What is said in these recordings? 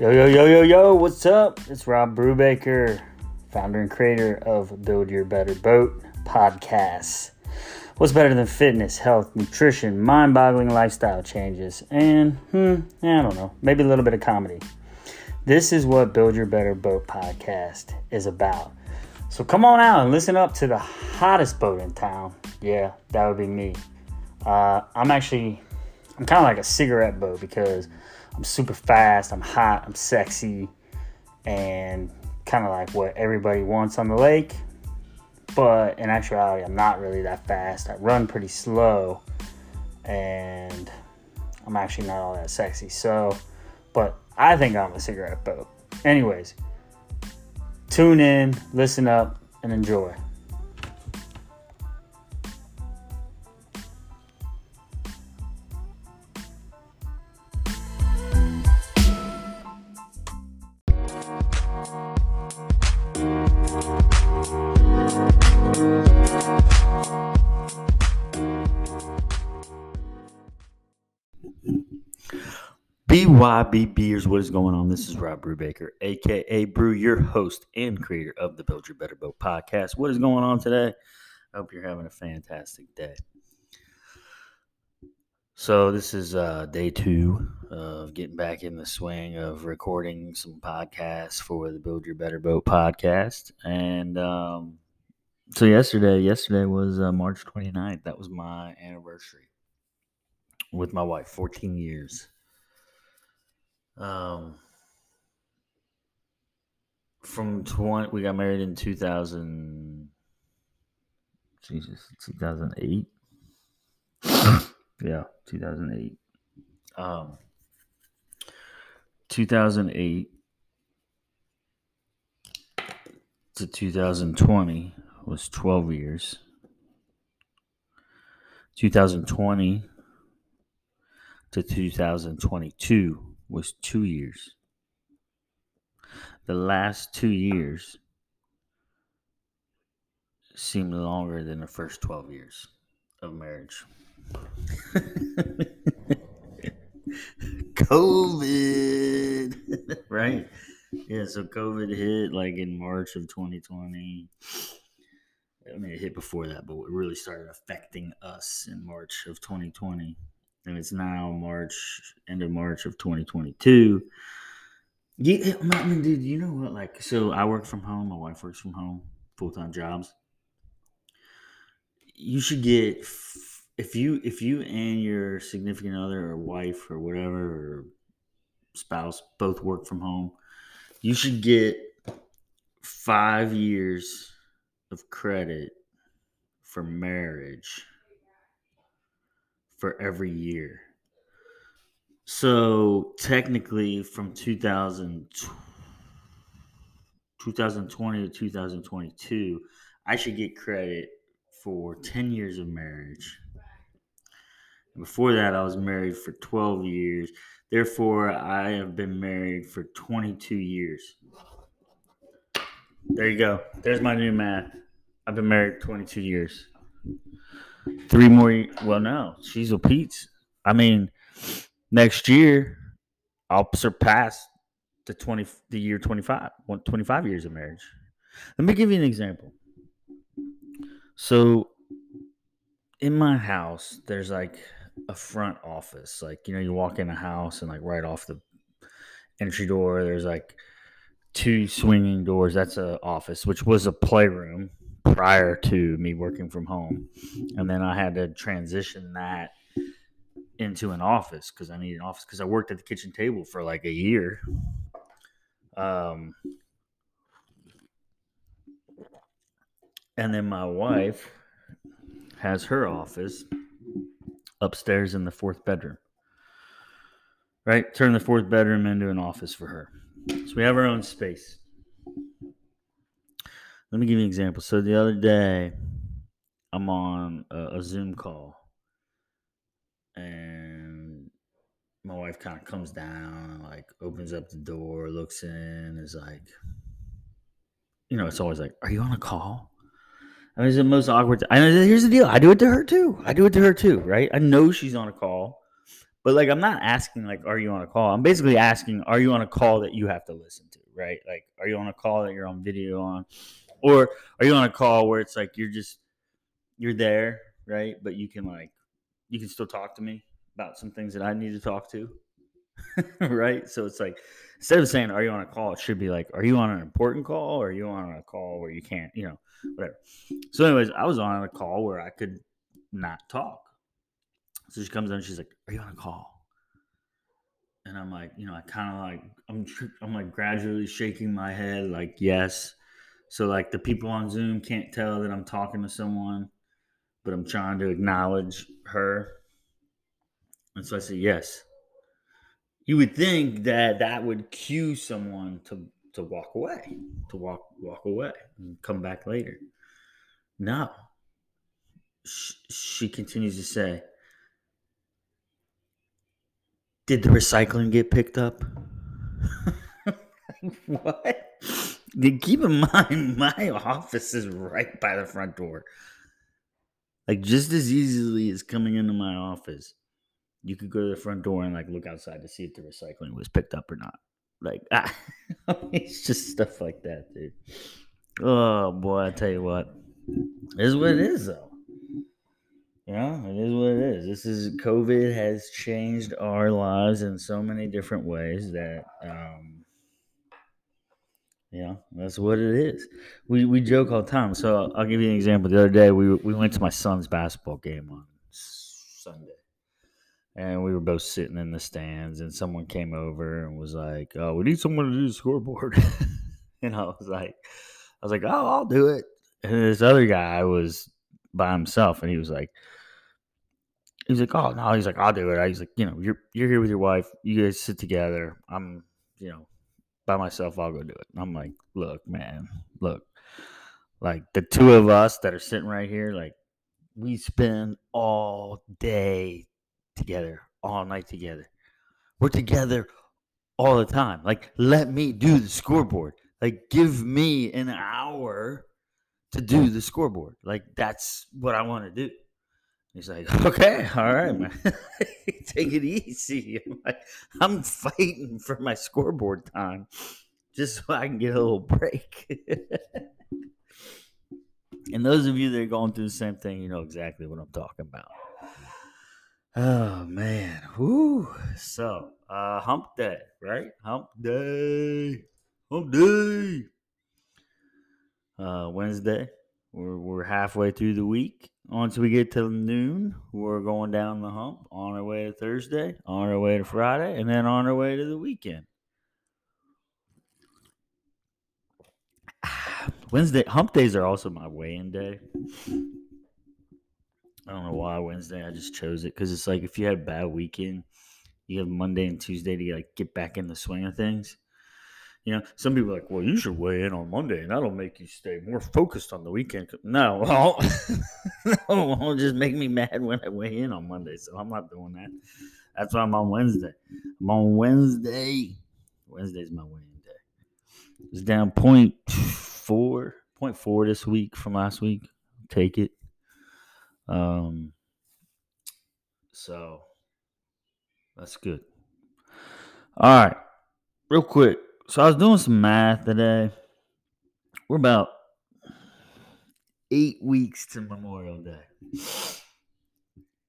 Yo, yo, yo, yo, yo, what's up? It's Rob Brubaker, founder and creator of Build Your Better Boat podcast. What's better than fitness, health, nutrition, mind boggling lifestyle changes, and, hmm, I don't know, maybe a little bit of comedy. This is what Build Your Better Boat podcast is about. So come on out and listen up to the hottest boat in town. Yeah, that would be me. Uh, I'm actually, I'm kind of like a cigarette boat because I'm super fast, I'm hot, I'm sexy, and kind of like what everybody wants on the lake. But in actuality, I'm not really that fast. I run pretty slow, and I'm actually not all that sexy. So, but I think I'm a cigarette boat. Anyways, tune in, listen up, and enjoy. Beers, what is going on? This is Rob Brubaker, aka Brew, your host and creator of the Build Your Better Boat podcast. What is going on today? I hope you're having a fantastic day. So, this is uh, day two of getting back in the swing of recording some podcasts for the Build Your Better Boat podcast. And um, so, yesterday, yesterday was uh, March 29th. That was my anniversary with my wife, 14 years. Um, from 20, we got married in 2000, Jesus, 2008. yeah, 2008. Um, 2008 to 2020 was 12 years. 2020 to 2022 was two years. The last two years seemed longer than the first 12 years of marriage. COVID, right? Yeah, so COVID hit like in March of 2020. I mean, it hit before that, but it really started affecting us in March of 2020 and it's now March, end of March of 2022. Yeah, I mean, dude, you know what? Like, so I work from home. My wife works from home, full time jobs. You should get if you if you and your significant other or wife or whatever or spouse both work from home. You should get five years of credit for marriage for every year. So technically, from 2000, 2020 to 2022, I should get credit for 10 years of marriage. Before that, I was married for 12 years. Therefore, I have been married for 22 years. There you go. There's my new math. I've been married 22 years. Three more. Well, no, she's a Pete's. I mean, next year I'll surpass the twenty, the year 25, 25 years of marriage. Let me give you an example. So, in my house, there's like a front office. Like you know, you walk in a house and like right off the entry door, there's like two swinging doors. That's an office, which was a playroom prior to me working from home. And then I had to transition that into an office because I needed an office because I worked at the kitchen table for like a year. Um, and then my wife has her office upstairs in the fourth bedroom. Right? Turn the fourth bedroom into an office for her. So we have our own space. Let me give you an example. So the other day, I'm on a, a Zoom call, and my wife kind of comes down, like opens up the door, looks in, is like, you know, it's always like, "Are you on a call?" I mean, it's the most awkward. I know. Here's the deal. I do it to her too. I do it to her too, right? I know she's on a call, But like, I'm not asking like, are you on a call? I'm basically asking, are you on a call that you have to listen to, right? Like, are you on a call that you're on video on, or are you on a call where it's like you're just you're there, right? But you can like you can still talk to me about some things that I need to talk to, right? So it's like instead of saying, "Are you on a call?" it should be like, "Are you on an important call?" or "Are you on a call where you can't, you know, whatever." So, anyways, I was on a call where I could not talk. So she comes in, she's like, "Are you on a call?" And I'm like, you know, I kind of like I'm I'm like gradually shaking my head, like yes. So like the people on Zoom can't tell that I'm talking to someone, but I'm trying to acknowledge her. And so I said yes. You would think that that would cue someone to to walk away, to walk walk away and come back later. No. She, she continues to say, "Did the recycling get picked up?" what? Keep in mind, my office is right by the front door. Like just as easily as coming into my office, you could go to the front door and like look outside to see if the recycling was picked up or not. Like ah, it's just stuff like that, dude. Oh boy, I tell you what, what it is though. Yeah, it is what it is. This is COVID has changed our lives in so many different ways that um, yeah, that's what it is. We we joke all the time. So I'll give you an example. The other day, we we went to my son's basketball game on Sunday, and we were both sitting in the stands, and someone came over and was like, "Oh, we need someone to do the scoreboard," and I was like, "I was like, oh, I'll do it." And this other guy was by himself, and he was like. He was like, "Oh no!" He's like, "I'll do it." I was like, "You know, you're you're here with your wife. You guys sit together. I'm, you know, by myself, I'll go do it. I'm like, look, man, look, like the two of us that are sitting right here, like we spend all day together, all night together. We're together all the time. Like, let me do the scoreboard. Like, give me an hour to do the scoreboard. Like, that's what I want to do. He's like, okay, all right, man. Take it easy. I'm, like, I'm fighting for my scoreboard time just so I can get a little break. and those of you that are going through the same thing, you know exactly what I'm talking about. Oh man. Whoo. So uh hump day, right? Hump day. Hump day. Uh Wednesday. We're we're halfway through the week. Once we get to noon, we're going down the hump on our way to Thursday, on our way to Friday, and then on our way to the weekend. Wednesday hump days are also my weigh-in day. I don't know why Wednesday. I just chose it because it's like if you had a bad weekend, you have Monday and Tuesday to like get back in the swing of things. You know, some people are like, well, you should weigh in on Monday, and that'll make you stay more focused on the weekend. No, well, no, it'll just make me mad when I weigh in on Monday. So I'm not doing that. That's why I'm on Wednesday. I'm on Wednesday. Wednesday's my weighing day. It's down point four, point four this week from last week. Take it. Um. So that's good. All right, real quick so I was doing some math today. We're about eight weeks to Memorial Day.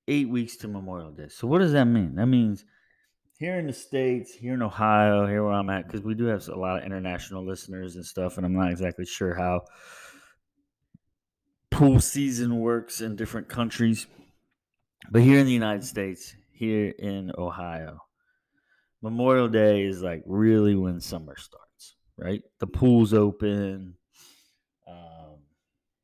Eight weeks to Memorial Day. So what does that mean? That means here in the states, here in Ohio, here where I'm at, because we do have a lot of international listeners and stuff, and I'm not exactly sure how pool season works in different countries. But here in the United States, here in Ohio, Memorial Day is like really when summer starts, right? The pool's open. Um,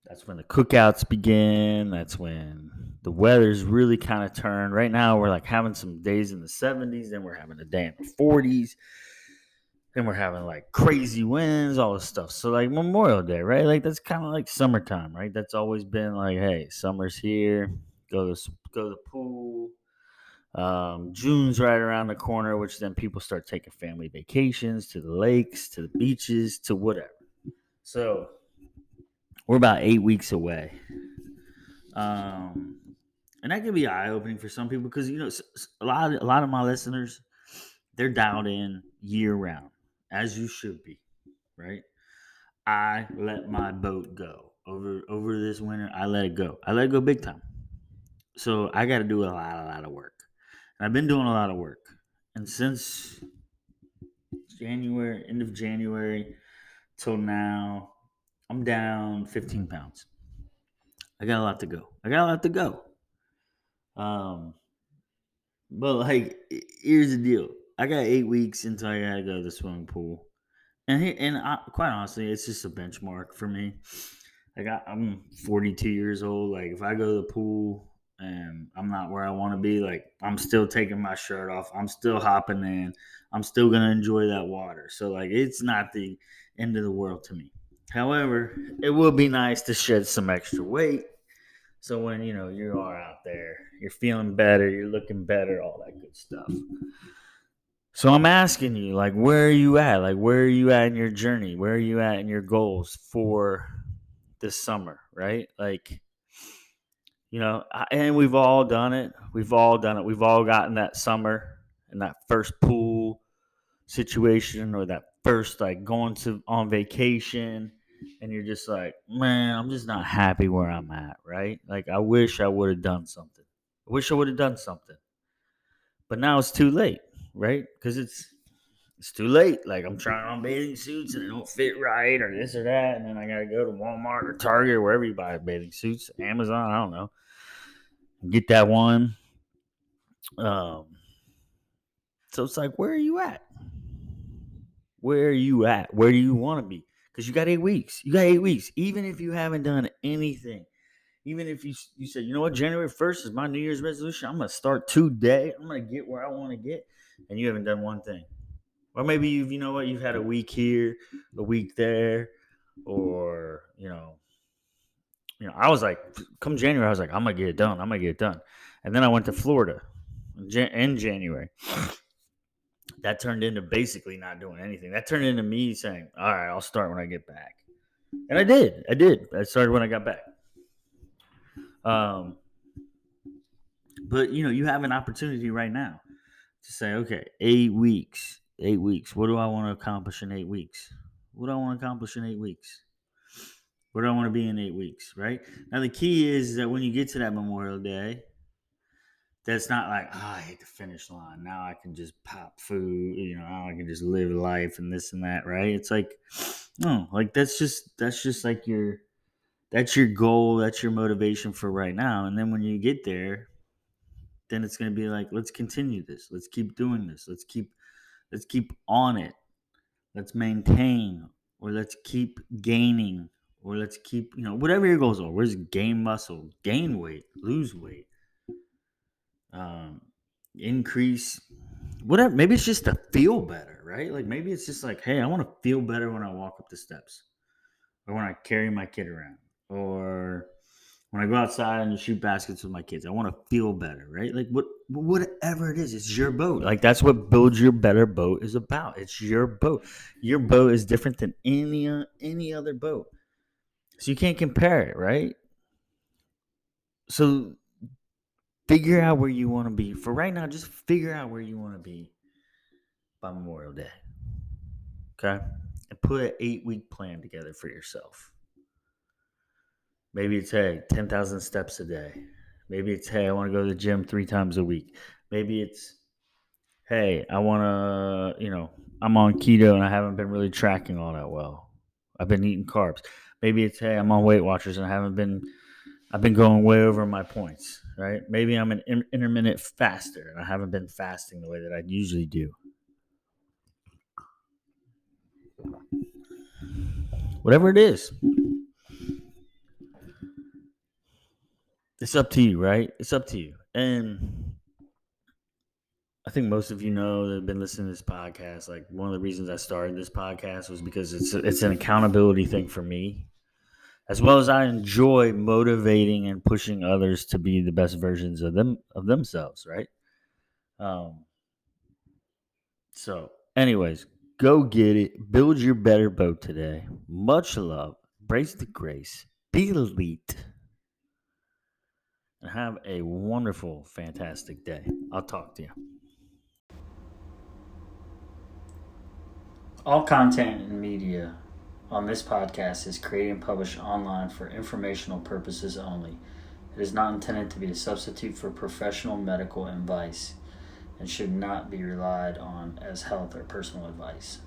that's when the cookouts begin. That's when the weather's really kind of turned. Right now, we're like having some days in the 70s, then we're having a day in the 40s. Then we're having like crazy winds, all this stuff. So, like Memorial Day, right? Like that's kind of like summertime, right? That's always been like, hey, summer's here. Go to go to the pool um, June's right around the corner, which then people start taking family vacations to the lakes, to the beaches, to whatever. So we're about eight weeks away. Um, and that can be eye opening for some people because you know a lot of, a lot of my listeners they're dialed in year round as you should be, right? I let my boat go over over this winter. I let it go. I let it go big time. So I got to do a lot, a lot of work. I've been doing a lot of work, and since January, end of January till now, I'm down 15 pounds. I got a lot to go. I got a lot to go. Um, but like, here's the deal. I got eight weeks until I gotta go to the swimming pool, and and I, quite honestly, it's just a benchmark for me. Like I, I'm 42 years old. Like if I go to the pool and I'm not where I want to be, like I'm still taking my shirt off. I'm still hopping in. I'm still gonna enjoy that water. So like it's not the end of the world to me. However, it will be nice to shed some extra weight. So when you know you are out there, you're feeling better, you're looking better, all that good stuff. So I'm asking you, like, where are you at? Like, where are you at in your journey? Where are you at in your goals for this summer? Right? Like, you know, and we've all done it. We've all done it. We've all gotten that summer and that first pool situation or that first like going to on vacation and you're just like, man, I'm just not happy where I'm at, right? Like I wish I would have done something. I wish I would have done something. But now it's too late, right? Because it's it's too late. Like I'm trying on bathing suits and they don't fit right or this or that, and then I gotta go to Walmart or Target or wherever you buy bathing suits, Amazon, I don't know. Get that one. Um so it's like, where are you at? Where are you at? Where do you want to be? Because you got eight weeks. You got eight weeks. Even if you haven't done anything, even if you you said, you know what, January first is my New Year's resolution. I'm gonna start today. I'm gonna get where I want to get, and you haven't done one thing. Or maybe you've, you know what, you've had a week here, a week there, or you know, you know, I was like, come January, I was like, I'm gonna get it done. I'm gonna get it done. And then I went to Florida in January that turned into basically not doing anything. That turned into me saying, "All right, I'll start when I get back," and I did. I did. I started when I got back. Um, but you know, you have an opportunity right now to say, "Okay, eight weeks. Eight weeks. What do I want to accomplish in eight weeks? What do I want to accomplish in eight weeks?" Where do I want to be in eight weeks? Right now, the key is that when you get to that Memorial Day, that's not like oh, I hit the finish line. Now I can just pop food, you know, I can just live life and this and that, right? It's like no, like that's just that's just like your that's your goal, that's your motivation for right now. And then when you get there, then it's gonna be like, let's continue this, let's keep doing this, let's keep let's keep on it, let's maintain, or let's keep gaining, or let's keep, you know, whatever your goals are. Where's gain muscle, gain weight, lose weight um, increase whatever. Maybe it's just to feel better, right? Like maybe it's just like, hey, I want to feel better when I walk up the steps, or when I carry my kid around, or I go outside and shoot baskets with my kids. I want to feel better, right? Like what, whatever it is, it's your boat. Like that's what build your better boat is about. It's your boat. Your boat is different than any any other boat, so you can't compare it, right? So figure out where you want to be. For right now, just figure out where you want to be by Memorial Day. Okay? And put an eight week plan together for yourself. Maybe it's, hey, 10,000 steps a day. Maybe it's, hey, I want to go to the gym three times a week. Maybe it's, hey, I want to, you know, I'm on keto and I haven't been really tracking all that well. I've been eating carbs. Maybe it's, hey, I'm on Weight Watchers and I haven't been I've been going way over my points, right? Maybe I'm an intermittent faster and I haven't been fasting the way that I usually do. Whatever it is, it's up to you, right? It's up to you. And I think most of you know that have been listening to this podcast. Like one of the reasons I started this podcast was because it's it's an accountability thing for me as well as I enjoy motivating and pushing others to be the best versions of them of themselves, right? Um so anyways, go get it. Build your better boat today. Much love. Brace the grace. Be elite. And have a wonderful, fantastic day. I'll talk to you. All content and media on this podcast is created and published online for informational purposes only. It is not intended to be a substitute for professional medical advice and should not be relied on as health or personal advice.